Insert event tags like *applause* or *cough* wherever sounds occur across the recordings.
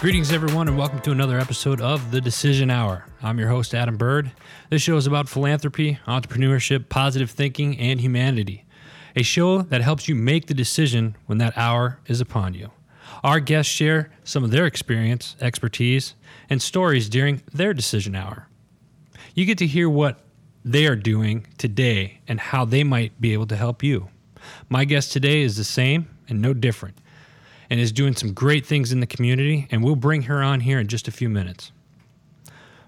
Greetings, everyone, and welcome to another episode of The Decision Hour. I'm your host, Adam Bird. This show is about philanthropy, entrepreneurship, positive thinking, and humanity. A show that helps you make the decision when that hour is upon you. Our guests share some of their experience, expertise, and stories during their decision hour. You get to hear what they are doing today and how they might be able to help you. My guest today is the same and no different and is doing some great things in the community, and we'll bring her on here in just a few minutes.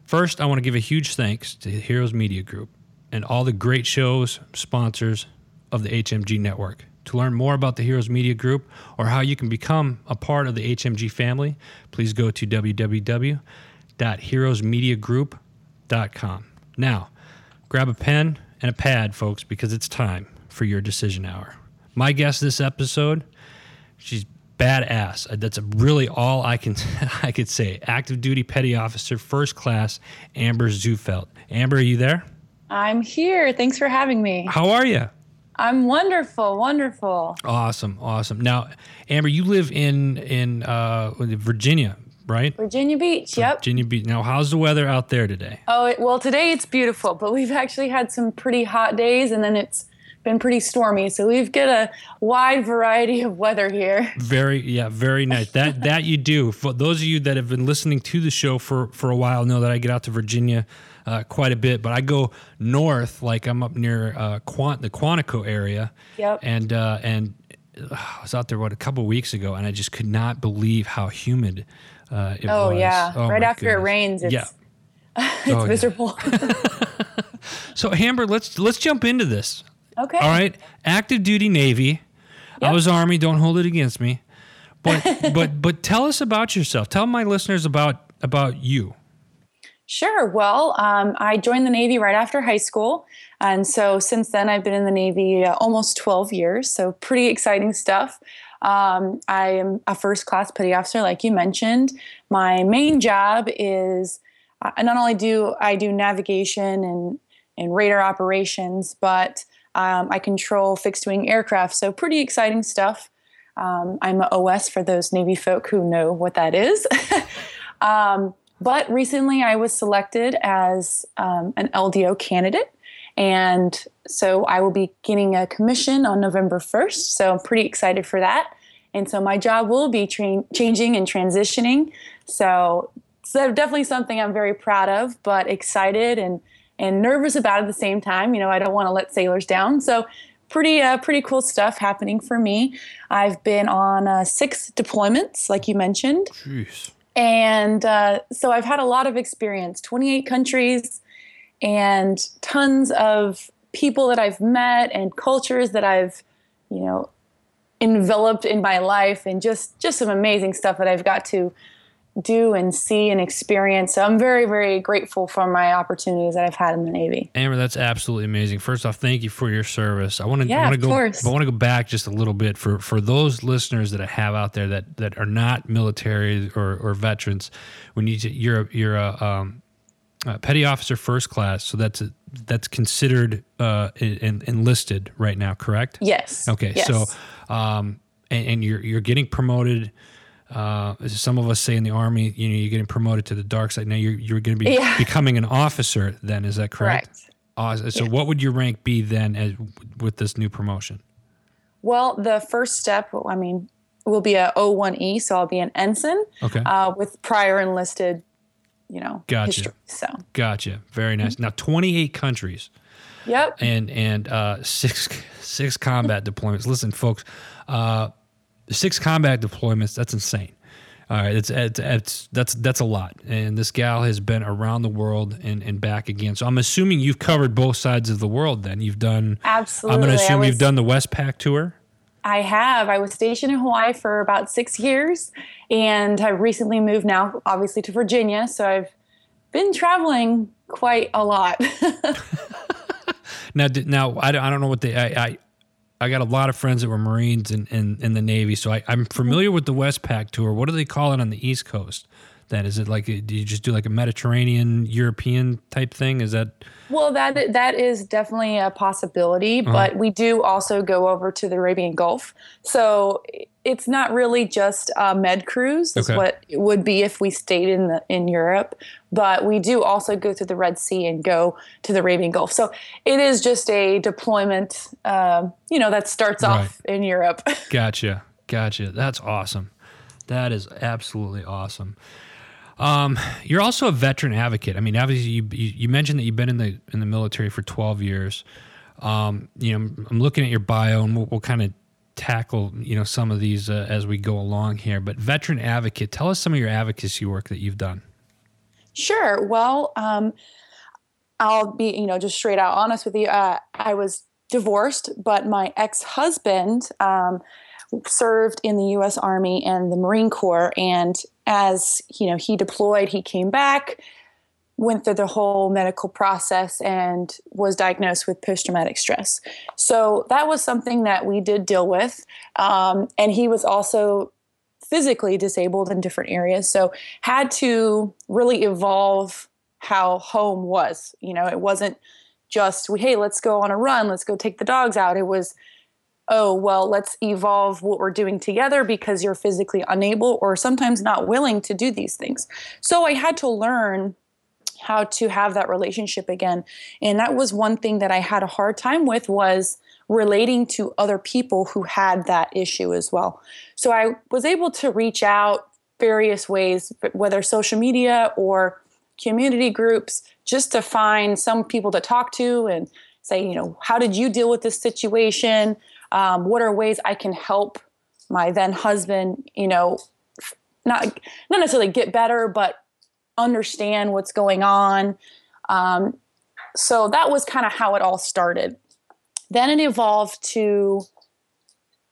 First, I want to give a huge thanks to Heroes Media Group and all the great shows, sponsors of the HMG network. To learn more about the Heroes Media Group or how you can become a part of the HMG family, please go to www.heroesmediagroup.com. Now, grab a pen and a pad, folks, because it's time for your decision hour. My guest this episode, she's badass. Uh, That's really all I can *laughs* I could say. Active duty petty officer, first class, Amber Zufelt. Amber, are you there? I'm here. Thanks for having me. How are you? I'm wonderful, wonderful. Awesome, awesome. Now, Amber, you live in in uh, Virginia, right? Virginia Beach. Yep. Virginia Beach. Now, how's the weather out there today? Oh, it, well, today it's beautiful, but we've actually had some pretty hot days and then it's been pretty stormy. So we've got a wide variety of weather here. Very, yeah, very nice. *laughs* That that you do. For those of you that have been listening to the show for for a while, know that I get out to Virginia uh, quite a bit. But I go north, like I'm up near uh, Quant the Quantico area. Yep. And uh, and uh, I was out there what a couple weeks ago, and I just could not believe how humid uh, it Oh, was. yeah. Oh, yeah, right after it rains, it's, yeah. *laughs* it's Oh, miserable. *laughs* So Amber, let's let's jump into this. Okay. All right, active duty Navy. I Yep. was Army. Don't hold it against me. But *laughs* but but tell us about yourself. Tell my listeners about about you. Sure. Well, um, I joined the Navy right after high school. And so since then, I've been in the Navy uh, almost 12 years. So pretty exciting stuff. Um, I am a first class petty officer, like you mentioned. My main job is I not only do I do navigation and, and radar operations, but um, I control fixed wing aircraft. So pretty exciting stuff. Um, I'm an OS for those Navy folk who know what that is. *laughs* um, but recently I was selected as um, an LDO candidate. And so I will be getting a commission on November 1st. So I'm pretty excited for that. And so my job will be tra- changing and transitioning. So, so definitely something I'm very proud of, but excited and, and nervous about at the same time. You know, I don't want to let sailors down. So pretty uh, pretty cool stuff happening for me. I've been on uh, six deployments, like you mentioned. Jeez. And uh, so I've had a lot of experience 28 countries and tons of people that I've met and cultures that I've, you know, enveloped in my life and just just some amazing stuff that I've got to do and see and experience. So I'm very very grateful for my opportunities that I've had in the Navy. Amber, that's absolutely amazing. First off, thank you for your service. I want to Yeah, I want to of go course. I want to go back just a little bit for for those listeners that I have out there that that are not military or, or veterans. When you you're a, you're a, um, a petty officer first class, so that's a, that's considered uh, en- enlisted right now, correct? Yes. Okay, Yes. so um, and, and you're you're getting promoted. Uh, as some of us say in the army, you know, you're getting promoted to the dark side. Now you're you're going to be Yeah. *laughs* becoming an officer. Then is that correct? Correct. Awesome. So what would your rank be then as with this new promotion? Well, the first step, I mean, will be a O1E, so I'll be an ensign Okay, uh, with prior enlisted, you know, Gotcha. history. So, gotcha. Very nice. Mm-hmm. Now 28 countries yep. and and uh, six six combat deployments. Listen, folks, uh, six combat deployments. That's insane. All right, it's, it's it's that's that's a lot. And this gal has been around the world and, and back again. So I'm assuming you've covered both sides of the world. Then you've done. Absolutely. I'm going to assume was- you've done the Westpac tour. I have. I was stationed in Hawaii for about six years, and I've recently moved now, obviously, to Virginia. So I've been traveling quite a lot. *laughs* Now, now I don't, I don't know what the I, I I got a lot of friends that were Marines in, in, in the Navy, so I, I'm familiar with the Westpac tour. What do they call it on the East Coast? Then is it like do you just do like a Mediterranean European type thing? Is that well, that that is definitely a possibility, uh-huh. but we do also go over to the Arabian Gulf. So it's not really just a med cruise. That's Okay. what it would be if we stayed in the in Europe. But we do also go through the Red Sea and go to the Arabian Gulf. So it is just a deployment, um, you know, that starts off in Europe. *laughs* Gotcha. Gotcha. That's awesome. That is absolutely awesome. Um, you're also a veteran advocate. I mean, obviously, you, you you mentioned that you've been in the in the military for 12 years. Um, you know, I'm, I'm looking at your bio, and we'll, we'll kind of tackle you know some of these uh, as we go along here. But veteran advocate, tell us some of your advocacy work that you've done. Sure. Well, um, I'll be, you know, just straight out honest with you. Uh, I was divorced, but my ex husband um, served in the U.S. Army and the Marine Corps. And as you know, he deployed, he came back, went through the whole medical process, and was diagnosed with post traumatic stress. So that was something that we did deal with. Um, and he was also physically disabled in different areas. So had to really evolve how home was. You know, it wasn't just hey, let's go on a run, let's go take the dogs out. It was oh, well, let's evolve what we're doing together because you're physically unable or sometimes not willing to do these things. So I had to learn how to have that relationship again. And that was one thing that I had a hard time with was relating to other people who had that issue as well. So I was able to reach out various ways, whether social media or community groups, just to find some people to talk to and say, you know, how did you deal with this situation? Um, what are ways I can help my then husband, you know, not not necessarily get better, but understand what's going on. Um, so that was kind of how it all started. Then it evolved to,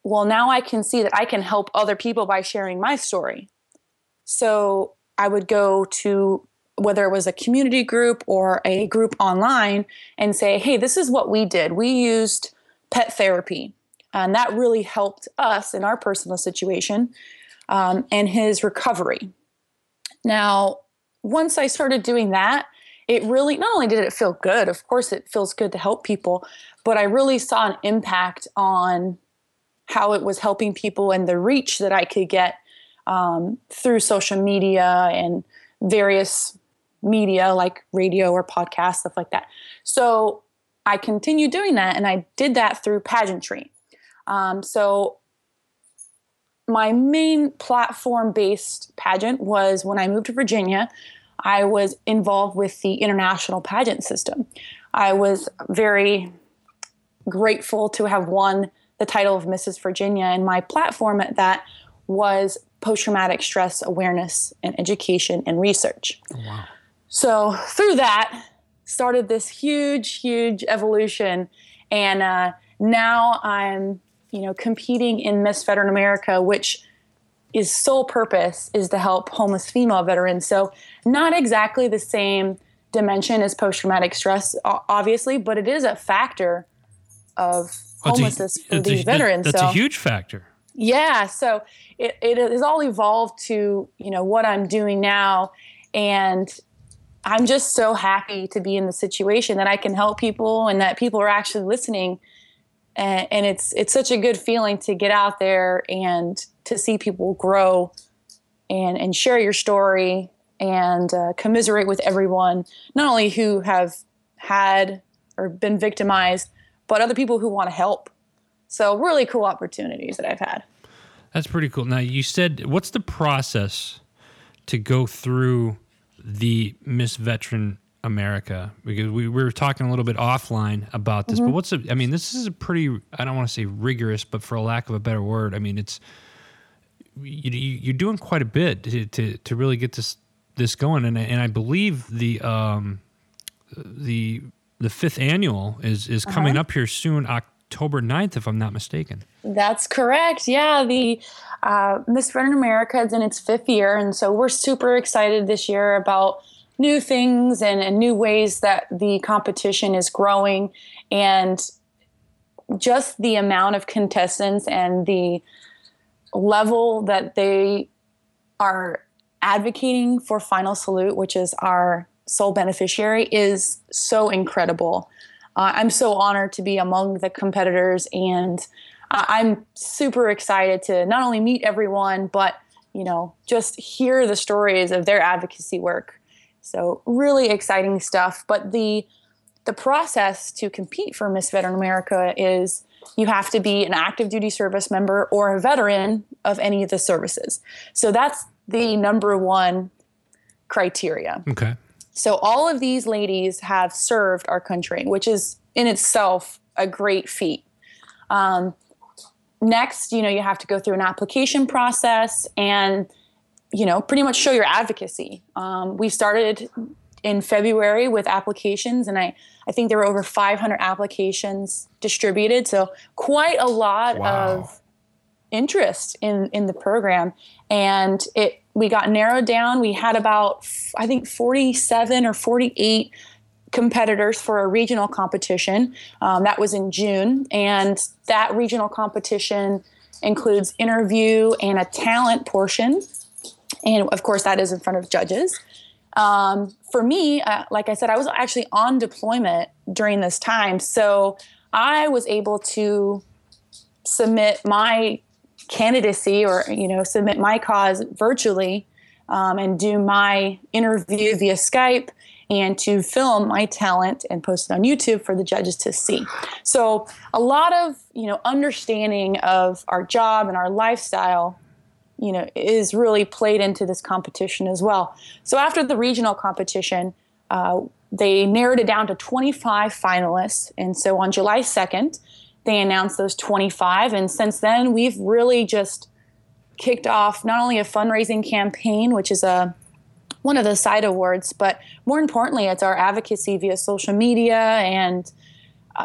well, now I can see that I can help other people by sharing my story. So I would go to whether it was a community group or a group online and say, hey, this is what we did. We used pet therapy, and that really helped us in our personal situation um, and his recovery. Now, once I started doing that, it really not only did it feel good, of course, it feels good to help people, but I really saw an impact on how it was helping people and the reach that I could get um, through social media and various media like radio or podcast, stuff like that. So I continued doing that, and I did that through pageantry. Um, so my main platform based pageant was when I moved to Virginia. I was involved with the international pageant system. I was very grateful to have won the title of Mrs. Virginia, and my platform at that was post traumatic stress awareness and education and research. Wow. So through that, started this huge, huge evolution, and uh, now I'm, you know, competing in Miss Veteran America, which is sole purpose is to help homeless female veterans. So not exactly the same dimension as post traumatic stress, obviously, but it is a factor of a- homelessness for it's a- these veterans. That's so a huge factor. yeah, so it, it has all evolved to you know what I'm doing now, and I'm just so happy to be in the situation that I can help people and that people are actually listening, and, and it's it's such a good feeling to get out there and to see people grow, and and share your story and uh, commiserate with everyone, not only who have had or been victimized, but other people who want to help. So really cool opportunities that I've had. That's pretty cool. Now, you said, what's the process to go through the Miss Veteran America? Because we, we were talking a little bit offline about this, but what's a, I mean, this is a pretty, I don't want to say rigorous, but for a lack of a better word, I mean, it's, you, you're doing quite a bit to, to, to really get this this going, and I, and I believe the um, the the fifth annual is is coming up here soon, October 9th, if I'm not mistaken. That's correct. Yeah, the uh, Miss Veteran America is in its fifth year, and so we're super excited this year about new things and, and new ways that the competition is growing, and just the amount of contestants and the level that they are advocating for Final Salute, which is our sole beneficiary, is so incredible. Uh, I'm so honored to be among the competitors, and I'm super excited to not only meet everyone, but you know, just hear the stories of their advocacy work. So really exciting stuff. But the the process to compete for Miss Veteran America is you have to be an active duty service member or a veteran of any of the services. So that's the number one criteria. Okay. So all of these ladies have served our country, which is in itself a great feat. Um, next, you know, you have to go through an application process and, you know, pretty much show your advocacy. Um, we started in February with applications, and I, I think there were over 500 applications distributed. So quite a lot wow. of interest in in the program, and it we got narrowed down. We had about I think 47 or 48 competitors for a regional competition. Um, that was in June, and that regional competition includes interview and a talent portion. And of course, that is in front of judges. Um, for me, uh, like I said, I was actually on deployment during this time. So I was able to submit my candidacy or, you know, submit my cause virtually um, and do my interview via Skype and to film my talent and post it on YouTube for the judges to see. So a lot of you know understanding of our job and our lifestyle, you know, is really played into this competition as well. So after the regional competition. Uh, they narrowed it down to 25 finalists. And so on July 2nd, they announced those 25. And since then, we've really just kicked off not only a fundraising campaign, which is a one of the side awards, but more importantly, it's our advocacy via social media and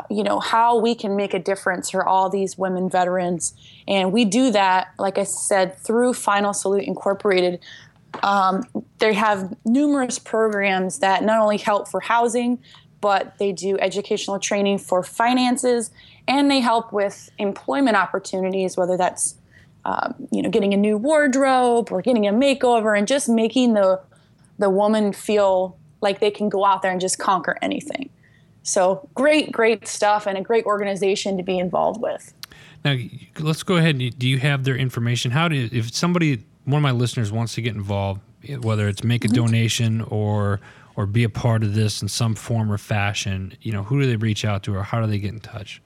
you know how we can make a difference for all these women veterans, and we do that, like I said, through Final Salute Incorporated. Um, they have numerous programs that not only help for housing, but they do educational training for finances, and they help with employment opportunities, whether that's um, you know getting a new wardrobe or getting a makeover, and just making the the woman feel like they can go out there and just conquer anything. So great, great stuff and a great organization to be involved with. Now, let's go ahead. Do you have their information? How do if somebody, one of my listeners, wants to get involved, whether it's make a mm-hmm. donation or or be a part of this in some form or fashion, you know, who do they reach out to, or how do they get in touch?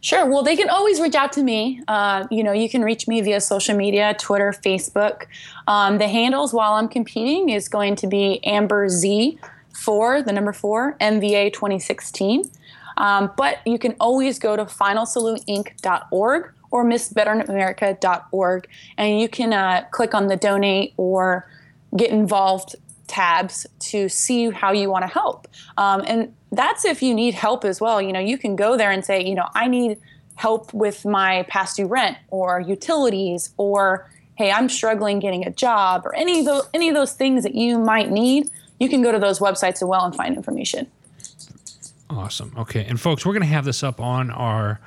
Sure. Well, they can always reach out to me. Uh, you know, you can reach me via social media, Twitter, Facebook. Um, the handles while I'm competing is going to be Amber Z for the number four MVA 2016. Um, but you can always go to finalsaluteinc.org or missveteranamerica.org and you can uh, click on the donate or get involved tabs to see how you want to help. Um, and that's if you need help as well. You know, you can go there and say, you know, I need help with my past due rent or utilities or hey, I'm struggling getting a job or any of those any of those things that you might need. You can go to those websites as well and find information. Awesome. Okay, and folks, we're going to have this up on our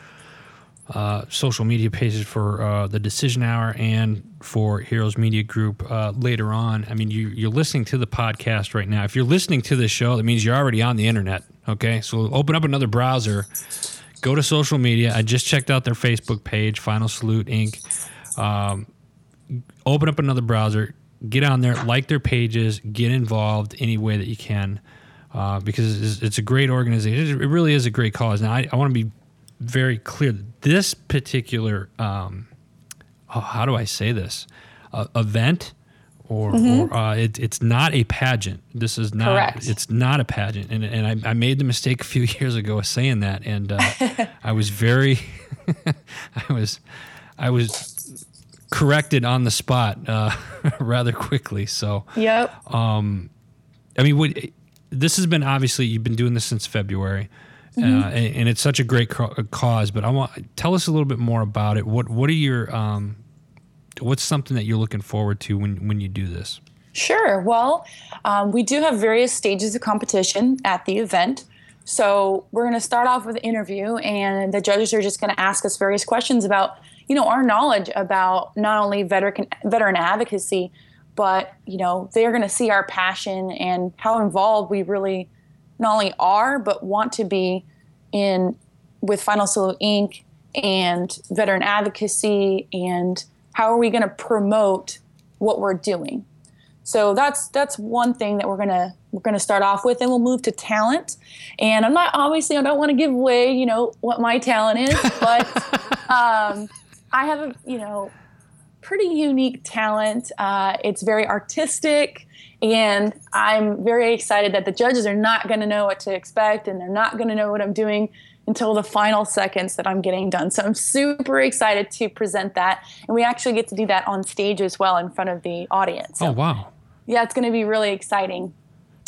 uh, social media pages for uh, the Decision Hour and for Heroes Media Group uh, later on. I mean, you, are listening to the podcast right now. If you're listening to this show, that means you're already on the internet. Okay, so open up another browser, go to social media. I just checked out their Facebook page, Final Salute Inc. Um, open up another browser, get on there, like their pages, get involved any way that you can. Uh, because it's, it's, a great organization. It really is a great cause. Now, I, I want to be very clear. This particular, um, oh, how do I say this, uh, event, or, mm-hmm. or uh, it, it's not a pageant. This is not. Correct. It's not a pageant, and and I, I, made the mistake a few *laughs* years ago of saying that, and uh, *laughs* I was very, *laughs* I was, I was corrected on the spot uh, *laughs* rather quickly. So. Yep. Um, I mean, what, this has been obviously you've been doing this since February. Mm-hmm. Uh, and, and, it's such a great cause. But I want tell us a little bit more about it. What what are your um, what's something that you're looking forward to when when you do this? Sure. Well, um, we do have various stages of competition at the event. So we're going to start off with an interview, and the judges are just going to ask us various questions about you know our knowledge about not only veteran veteran advocacy, but you know they're going to see our passion and how involved we really not only are but want to be in with Final Salute Inc. and veteran advocacy and how are we going to promote what we're doing so that's that's one thing that we're gonna we're gonna start off with, and we'll move to talent. And I'm not obviously I don't want to give away you know what my talent is, but *laughs* um, I have a you know pretty unique talent. Uh, it's very artistic, and I'm very excited that the judges are not going to know what to expect, and they're not going to know what I'm doing until the final seconds that I'm getting done. So I'm super excited to present that. And we actually get to do that on stage as well in front of the audience. So, oh, wow. Yeah, it's going to be really exciting.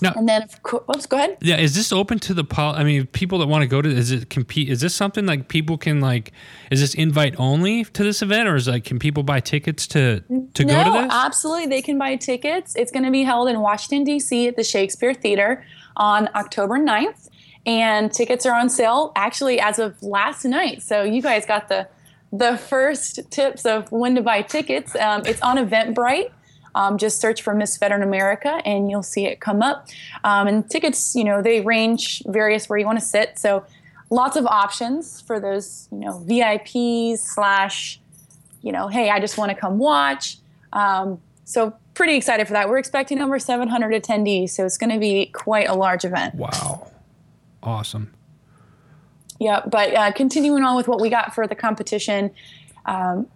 Now, and then, of course, oops, go ahead. Yeah, is this open to the pol? I mean, people that want to go to is it compete? Is this something like people can like? Is this invite only to this event, or is like can people buy tickets to to no, go to this? No, absolutely, they can buy tickets. It's going to be held in Washington D.C. at the Shakespeare Theater on October 9th and tickets are on sale actually as of last night. So you guys got the the first tips of when to buy tickets. Um, it's on Eventbrite. Um, just search for Miss Veteran America and you'll see it come up. Um, and tickets, you know, they range various where you want to sit. So lots of options for those, you know, VIPs slash, you know, hey, I just want to come watch. Um, so pretty excited for that. We're expecting over 700 attendees, so it's going to be quite a large event. Wow awesome. Yeah, but uh, continuing on with what we got for the competition, um,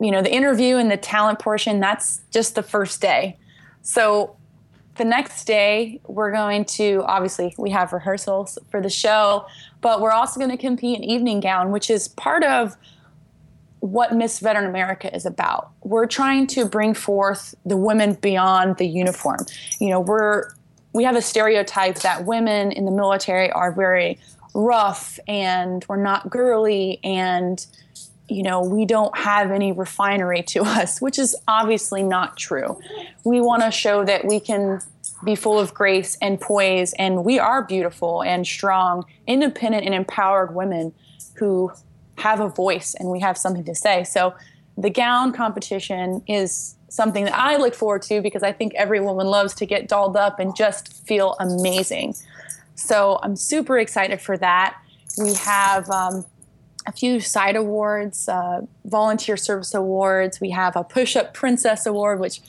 you know, the interview and the talent portion, that's just the first day. So the next day, we're going to obviously we have rehearsals for the show, but we're also going to compete in evening gown, which is part of what Miss Veteran America is about. We're trying to bring forth the women beyond the uniform. You know, we're we have a stereotype that women in the military are very rough and we're not girly and you know we don't have any refinery to *laughs* us which is obviously not true we want to show that we can be full of grace and poise and we are beautiful and strong independent and empowered women who have a voice and we have something to say so the gown competition is something that I look forward to because I think every woman loves to get dolled up and just feel amazing. So I'm super excited for that. We have um, a few side awards, uh, volunteer service awards. We have a push up princess award, which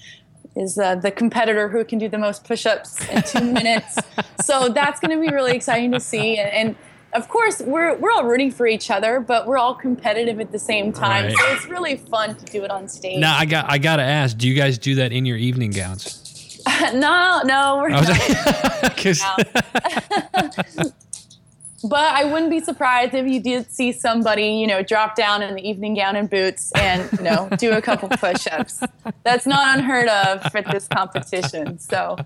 is uh, the competitor who can do the most push ups in two *laughs* minutes. So that's going to be really exciting to see. And, and of course, we're we're all rooting for each other, but we're all competitive at the same time. Right. So it's really fun to do it on stage. Now I got I gotta ask, do you guys do that in your evening gowns? *laughs* no, no, we're not. *laughs* but I wouldn't be surprised if you did see somebody, you know, drop down in the evening gown and boots and, you know, do a couple push-ups. That's not unheard of for this competition. So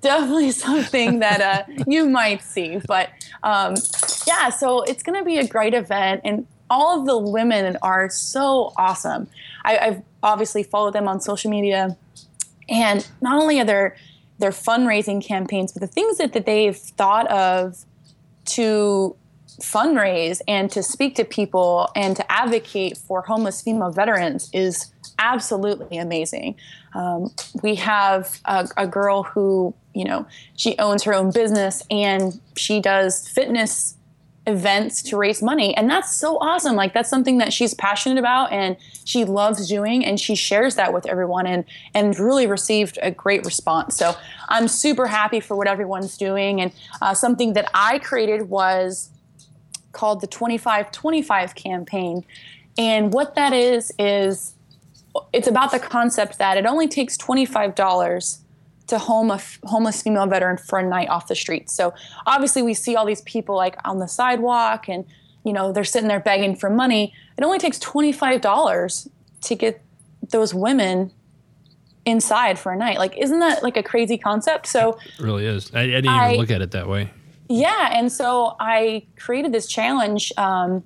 definitely something that uh, you might see. But um, yeah, so it's going to be a great event. And all of the women are so awesome. I, I've obviously followed them on social media. And not only are there their fundraising campaigns, but the things that, that they've thought of to fundraise and to speak to people and to advocate for homeless female veterans is absolutely amazing. Um, we have a, a, girl who, you know, she owns her own business and she does fitness events to raise money. And that's so awesome. Like that's something that she's passionate about and she loves doing and she shares that with everyone and and really received a great response. So I'm super happy for what everyone's doing. And uh, something that I created was called the 2525 campaign. And what that is is it's about the concept that it only takes $25 to home a f- homeless female veteran for a night off the streets. So obviously we see all these people like on the sidewalk and you know they're sitting there begging for money. It only takes $25 to get those women inside for a night. Like isn't that like a crazy concept? So it really is. I, I didn't I, even look at it that way. Yeah, and so I created this challenge um,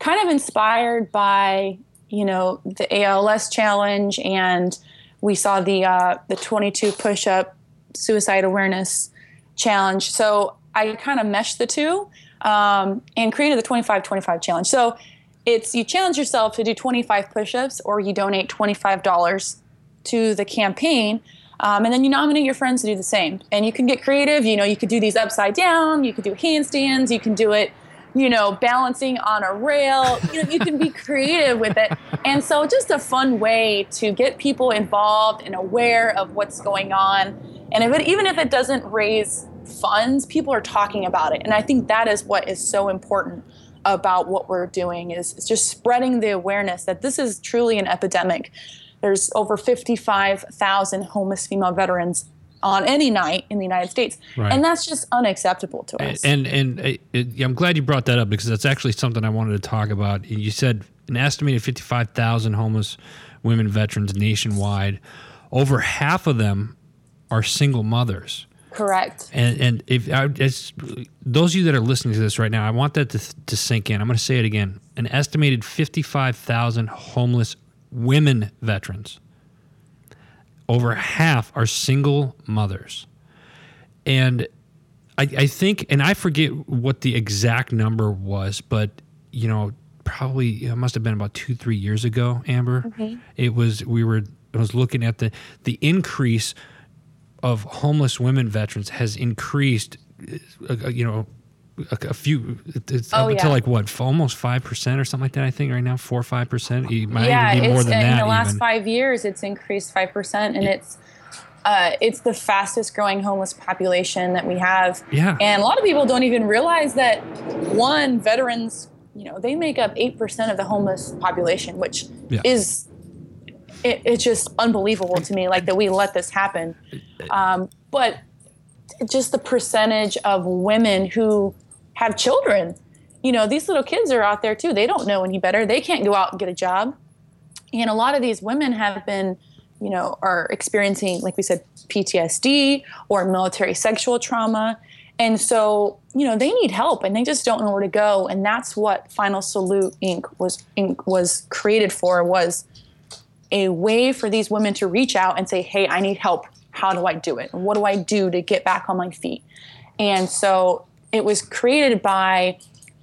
kind of inspired by, you know, the ALS challenge and we saw the uh, the 22 push up suicide awareness challenge. So I kind of meshed the two um, and created the 25 25 challenge. So it's you challenge yourself to do 25 push ups or you donate $25 to the campaign. Um, and then you nominate your friends to do the same. And you can get creative. You know, you could do these upside down, you could do handstands, you can do it you know, balancing on a rail. You know, you can be creative with it. And so just a fun way to get people involved and aware of what's going on. And if it, even if it doesn't raise funds, people are talking about it. And I think that is what is so important about what we're doing is, is just spreading the awareness that this is truly an epidemic. There's over 55,000 homeless female veterans on any night in the United States, right. and that's just unacceptable to us. And and, and it, I'm glad you brought that up because that's actually something I wanted to talk about. You said an estimated 55,000 homeless women veterans nationwide. Over half of them are single mothers. Correct. And and if I, those of you that are listening to this right now, I want that to, to sink in. I'm going to say it again. An estimated 55,000 homeless women veterans. Over half are single mothers. And I, I think, and I forget what the exact number was, but you know, probably it must have been about two, three years ago, Amber. Mm-hmm. It was we were I was looking at the the increase of homeless women veterans has increased, uh, uh, you know, a, a few. It's oh, up yeah. to like what, almost five percent or something like that. I think right now, four or five percent. It might yeah, more than in that. In the last even. five years, it's increased five percent, and it's. Uh, it's the fastest growing homeless population that we have. Yeah. And a lot of people don't even realize that one, veterans, you know, they make up 8% of the homeless population, which yeah. is it, it's just unbelievable to me, like that we let this happen. Um, but just the percentage of women who have children, you know, these little kids are out there too. They don't know any better. They can't go out and get a job. And a lot of these women have been, you know, are experiencing, like we said, PTSD or military sexual trauma. And so, you know, they need help and they just don't know where to go. And that's what Final Salute Inc. was Inc. was created for was a way for these women to reach out and say, hey, I need help. How do I do it? What do I do to get back on my feet? And so it was created by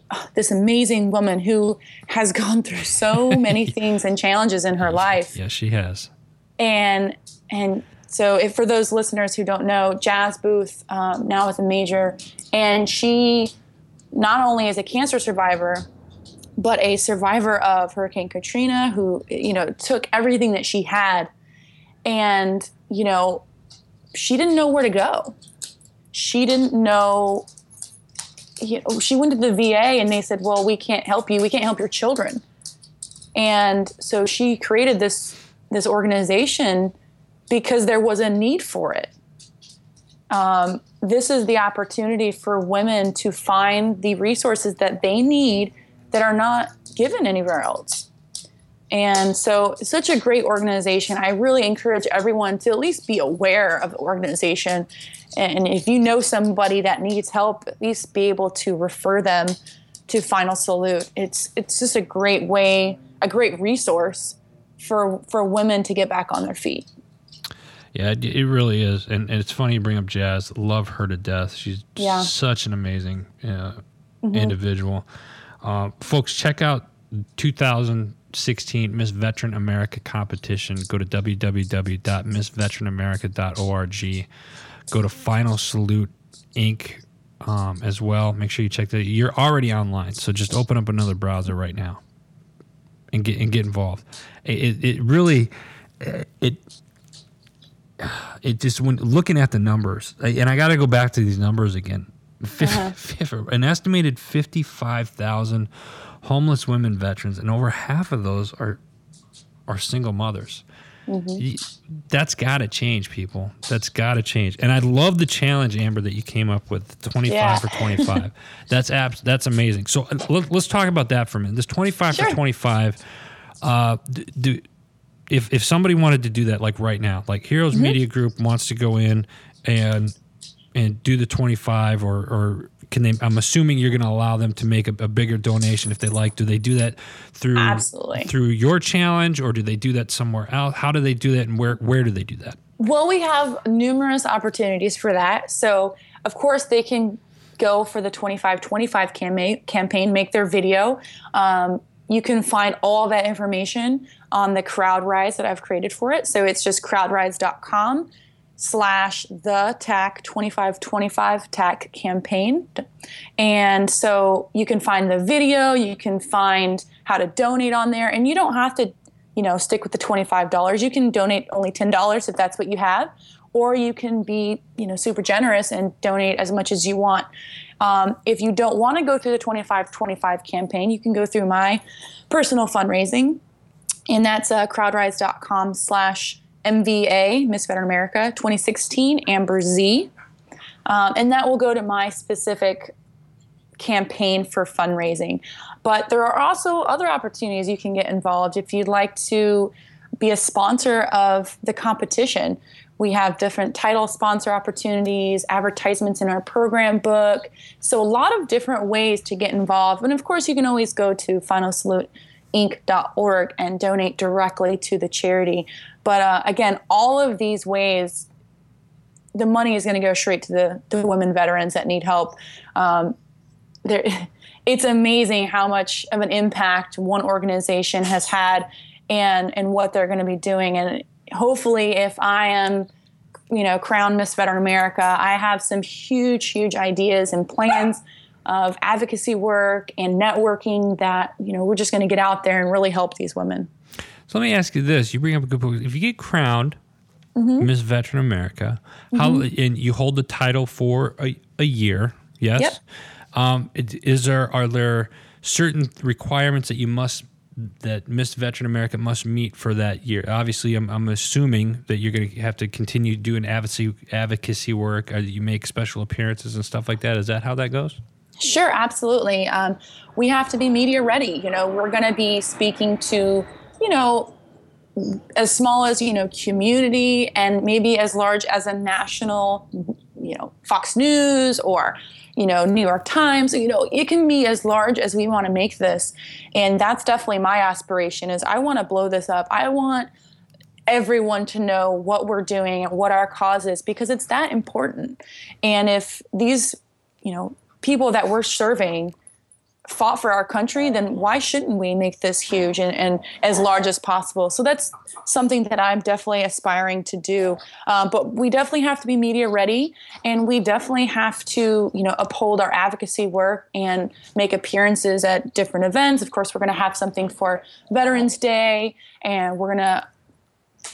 uh, this amazing woman who has *laughs* gone through so many *laughs* things and challenges in her life. Yes, she has. And and so, if for those listeners who don't know, Jas Boothe um, now is a major, and she not only is a cancer survivor, but a survivor of Hurricane Katrina who, you know, took everything that she had and, you know, she didn't know where to go. She didn't know, you know, she went to the VA and they said, well, we can't help you. We can't help your children. And so she created this, this organization because there was a need for it. Um, this is the opportunity for women to find the resources that they need that are not given anywhere else. And so, it's such a great organization. I really encourage everyone to at least be aware of the organization. And if you know somebody that needs help, at least be able to refer them to Final Salute. It's it's just a great way, a great resource for for women to get back on their feet. Yeah, it, it really is, and, and, it's funny you bring up Jas. Love her to death. She's yeah. such an amazing uh, mm-hmm. individual. Uh, folks, check out 2016 Miss Veteran America competition. Go to www.missveteranamerica.org. Go to Final Salute Inc. Um, as well. Make sure you check that. You're already online, so just open up another browser right now and get and get involved. It, it really it it just when looking at the numbers, and I got to go back to these numbers again uh-huh. *laughs* an estimated 55,000 homeless women veterans, and over half of those are are single mothers. Mm-hmm. That's got to change, people. That's got to change. And I love the challenge, Amber, that you came up with 25 yeah. for 25. *laughs* that's abs- That's amazing. So uh, let, us talk about that for a minute. This 25 sure. for 25. Uh, do, if if somebody wanted to do that, like right now, like Heroes mm-hmm. Media Group wants to go in and and do the 25 or, or can they i'm assuming you're going to allow them to make a, a, bigger donation if they like. Do they do that through absolutely. through your challenge or do they do that somewhere else? How do they do that and where where do they do that? Well we have numerous opportunities for that. So of course they can go for the 25 25 campaign campaign make their video. Um, you can find all that information on the CrowdRise that I've created for it. So it's just crowdrise.com slash the TAC 2525 TAC campaign. And so you can find the video, you can find how to donate on there, and you don't have to, you know, stick with the $25. You can donate only $10 if that's what you have, or you can be, you know, super generous and donate as much as you want. Um, if you don't want to go through the 2525 campaign, you can go through my personal fundraising, and that's uh, crowdrise.com slash MVA, Miss Veteran America 2016, Amber Z. Um, and that will go to my specific campaign for fundraising. But there are also other opportunities you can get involved if you'd like to be a sponsor of the competition. We have different title sponsor opportunities, advertisements in our program book. So, a lot of different ways to get involved. And of course, you can always go to finalsaluteinc.org and donate directly to the charity. But uh, again, all of these ways, the money is going to go straight to the, the women veterans that need help. Um, there, *laughs* it's amazing how much of an impact one organization has had and and what they're going to be doing. And hopefully, if I am you know, crown Miss Veteran America, I have some huge, huge ideas and plans of advocacy work and networking that, you know, we're just going to get out there and really help these women. So let me ask you this: You bring up a good point. If you get crowned mm-hmm. Miss Veteran America, how mm-hmm. and you hold the title for a, a year, yes? Yep. Um, is there are there certain requirements that you must that Miss Veteran America must meet for that year? Obviously, I'm, I'm assuming that you're going to have to continue doing advocacy advocacy work. Or you make special appearances and stuff like that. Is that how that goes? Sure, absolutely. Um, we have to be media ready. You know, we're going to be speaking to you know, as small as you know community and maybe as large as a national you know fox news or you know new york times you know it can be as large as we want to make this and that's definitely my aspiration is i want to blow this up i want everyone to know what we're doing and what our cause is because it's that important and if these you know people that we're serving fought for our country, then why shouldn't we make this huge and, and as large as possible? So that's something that I'm definitely aspiring to do. Um, but we definitely have to be media ready, and we definitely have to, you know, uphold our advocacy work and make appearances at different events. Of course, we're going to have something for Veterans Day, and we're going to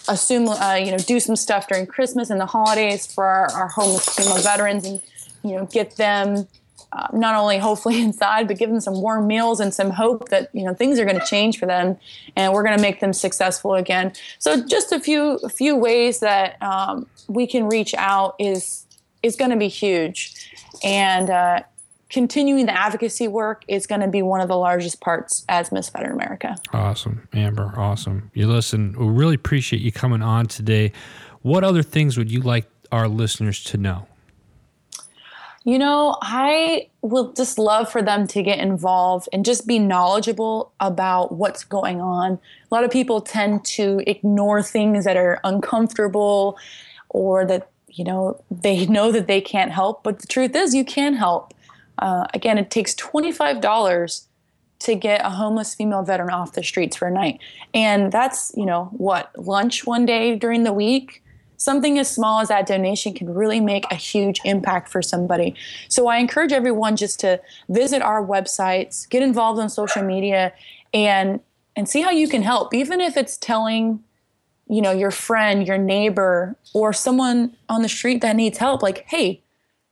assume, uh, you know, do some stuff during Christmas and the holidays for our, our homeless female veterans, and you know, get them uh, not only hopefully *laughs* inside, but give them some warm meals and some hope that you know things are going to change for them, and we're going to make them successful again. So just a few a few ways that um, we can reach out is is going to be huge, and uh, continuing the advocacy work is going to be one of the largest parts as Miss Veteran America. Awesome, Amber. Awesome. You listen. We really appreciate you coming on today. What other things would you like our listeners to know? You know, I would just love for them to get involved and just be knowledgeable about what's going on. A lot of people tend to ignore things that are uncomfortable or that, you know, they *laughs* know that they can't help. But the truth is, you can help. Uh, again, it takes $25 to get a homeless female veteran off the streets for a night. And that's, you know, what, lunch one day during the week? Something as small as that donation can really make a huge impact for somebody. So I encourage everyone just to visit our websites, get involved on social media, and and see how you can help, even if it's telling you know your friend your neighbor or someone on the street that needs help like hey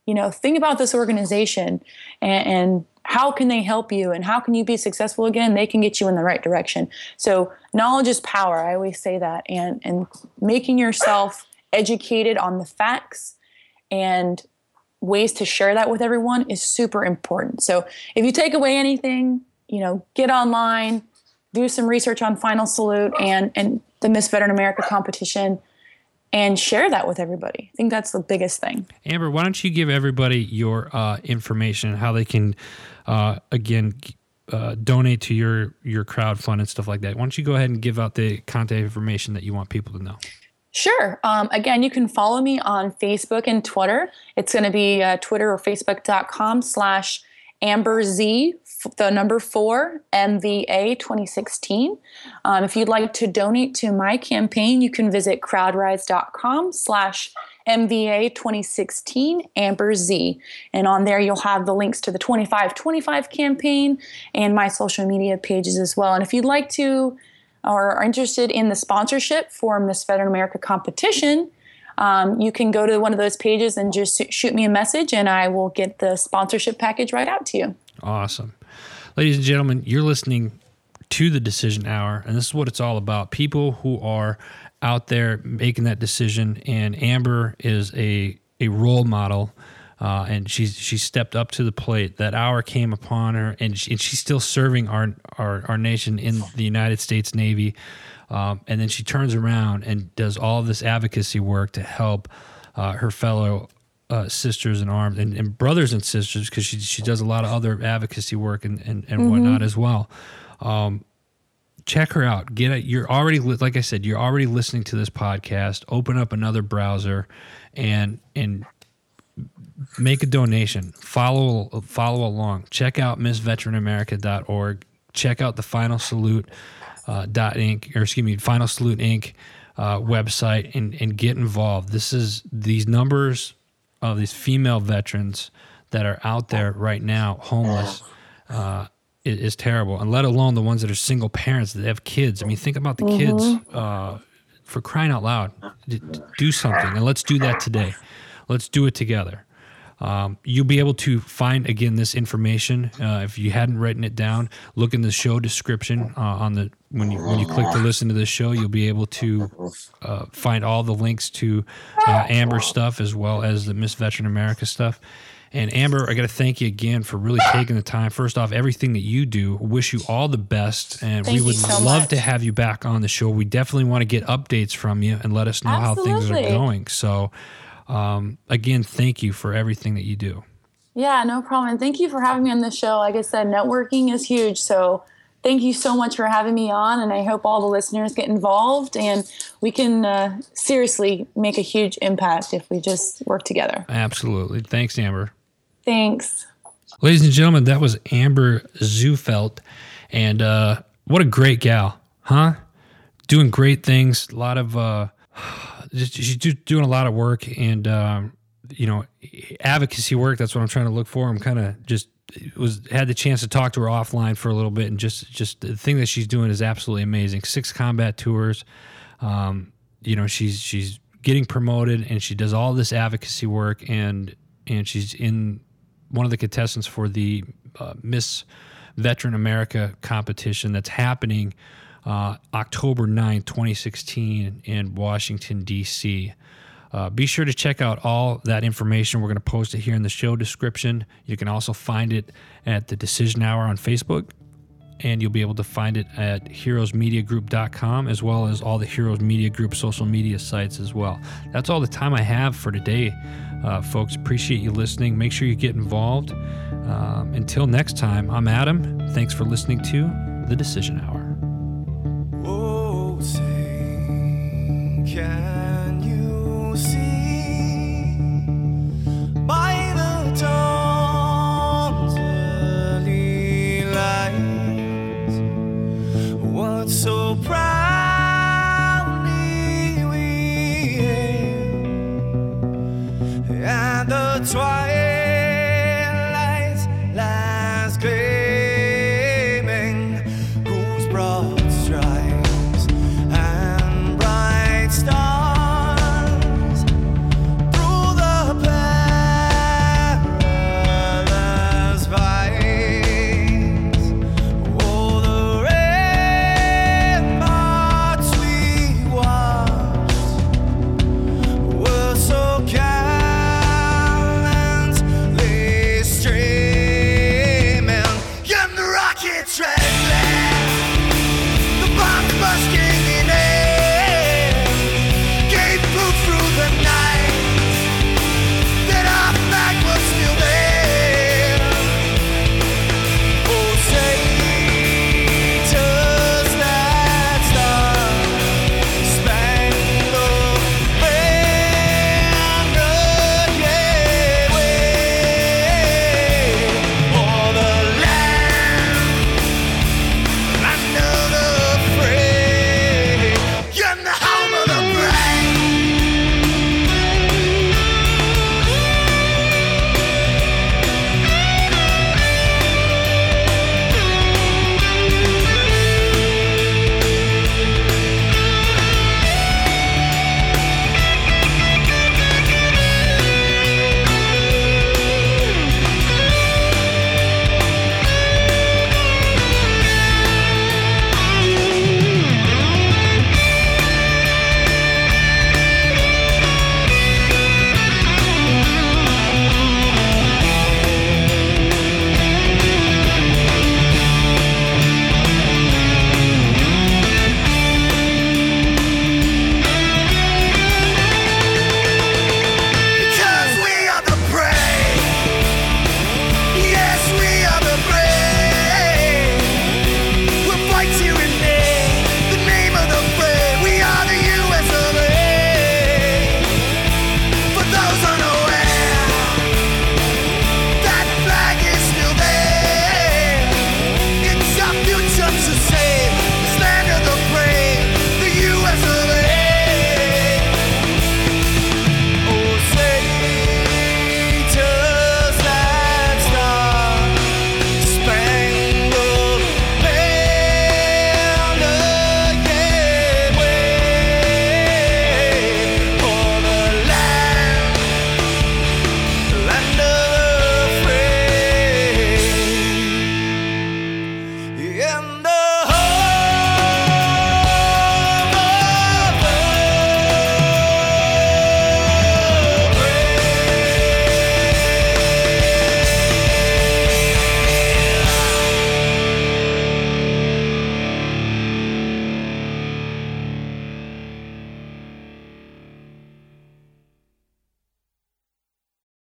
you know think about this organization and, and, how can they help you? And how can you be successful again? They can get you in the right direction. So knowledge is power. I always say that. And and making yourself educated on the facts and ways to share that with everyone is super important. So if you take away anything, you know, get online, do some research on Final Salute and and the Miss Veteran America competition and share that with everybody. I think that's the biggest thing. Amber, why don't you give everybody your uh, information, and how they can, uh, again, uh, donate to your your crowd fund and stuff like that. Why don't you go ahead and give out the contact information that you want people to know? Sure. Um, again, you can follow me on Facebook and Twitter. It's going to be uh, Twitter or Facebook.com slash Amber Z, the number four, MVA 2016. Um, if you'd like to donate to my campaign, you can visit crowdrise.com slash MVA 2016 Amber Z. And on there, you'll have the links to the 2525 campaign and my social media pages as well. And if you'd like to or are interested in the sponsorship for Miss Veteran America competition, um, you can go to one of those pages and just shoot me a message, and I will get the sponsorship package right out to you. Awesome. Ladies and gentlemen, you're listening to the decision hour, and this is what it's all about. People who are out there making that decision, and Amber is a a role model. Uh, and she's she stepped up to the plate. That hour came upon her, and, she, and she's still serving our, our our nation in the United States Navy. Um, and then she turns around and does all this advocacy work to help uh, her fellow uh, sisters in arms and, and, brothers and sisters because she she does a lot of other advocacy work and and, and mm-hmm. whatnot as well. Um, check her out. Get it. You're already like I said. You're already listening to this podcast. Open up another browser, and and make a donation. Follow follow along. Check out MissVeteranAmerica.org. Check out the Final Salute uh, dot Inc. or excuse me, Final Salute Inc. Uh, website and and get involved. This is these numbers of these female veterans that are out there right now, homeless. Uh, is, is, terrible, and let alone the ones that are single parents that have kids. I mean, think about the mm-hmm. kids. Uh, for crying out loud, do something, and let's do that today. Let's do it together. Um, you'll be able to find again this information uh, if you hadn't written it down. Look in the show description uh, on the when you when you click to listen to this show. You'll be able to uh, find all the links to uh, Amber stuff as well as the Miss Veteran America stuff. And Amber, I got to thank you again for really taking the time. First off, everything that you do. Wish you all the best, and thank we would so love much. to have you back on the show. We definitely want to get updates from you and let us know Absolutely. how things are going. So um, again, thank you for everything that you do. Yeah, no problem. And thank you for having me on the show. Like I said, networking is huge. So thank you so much for having me on. And I hope all the listeners get involved and we can uh, seriously make a huge impact if we just work together. Absolutely. Thanks, Amber. Thanks. Ladies and gentlemen, that was Amber Zufelt. And uh, what a great gal, huh? Doing great things. A lot of. Uh, she's doing a lot of work and um, you know advocacy work. That's what I'm trying to look for. I'm kind of just was had the chance to talk to her offline for a little bit, and just just the thing that she's doing is absolutely amazing. Six combat tours. Um, you know, she's she's getting promoted, and she does all this advocacy work, and and she's in one of the contestants for the uh, Miss Veteran America competition that's happening uh, October 9, 2016, in Washington, D.C. Uh, be sure to check out all that information. We're going to post it here in the show description. You can also find it at the Decision Hour on Facebook, and you'll be able to find it at heroesmediagroup.com as well as all the Heroes Media Group social media sites as well. That's all the time I have for today, uh, folks. Appreciate you listening. Make sure you get involved. Um, until next time, I'm Adam. Thanks for listening to The Decision Hour. Yeah.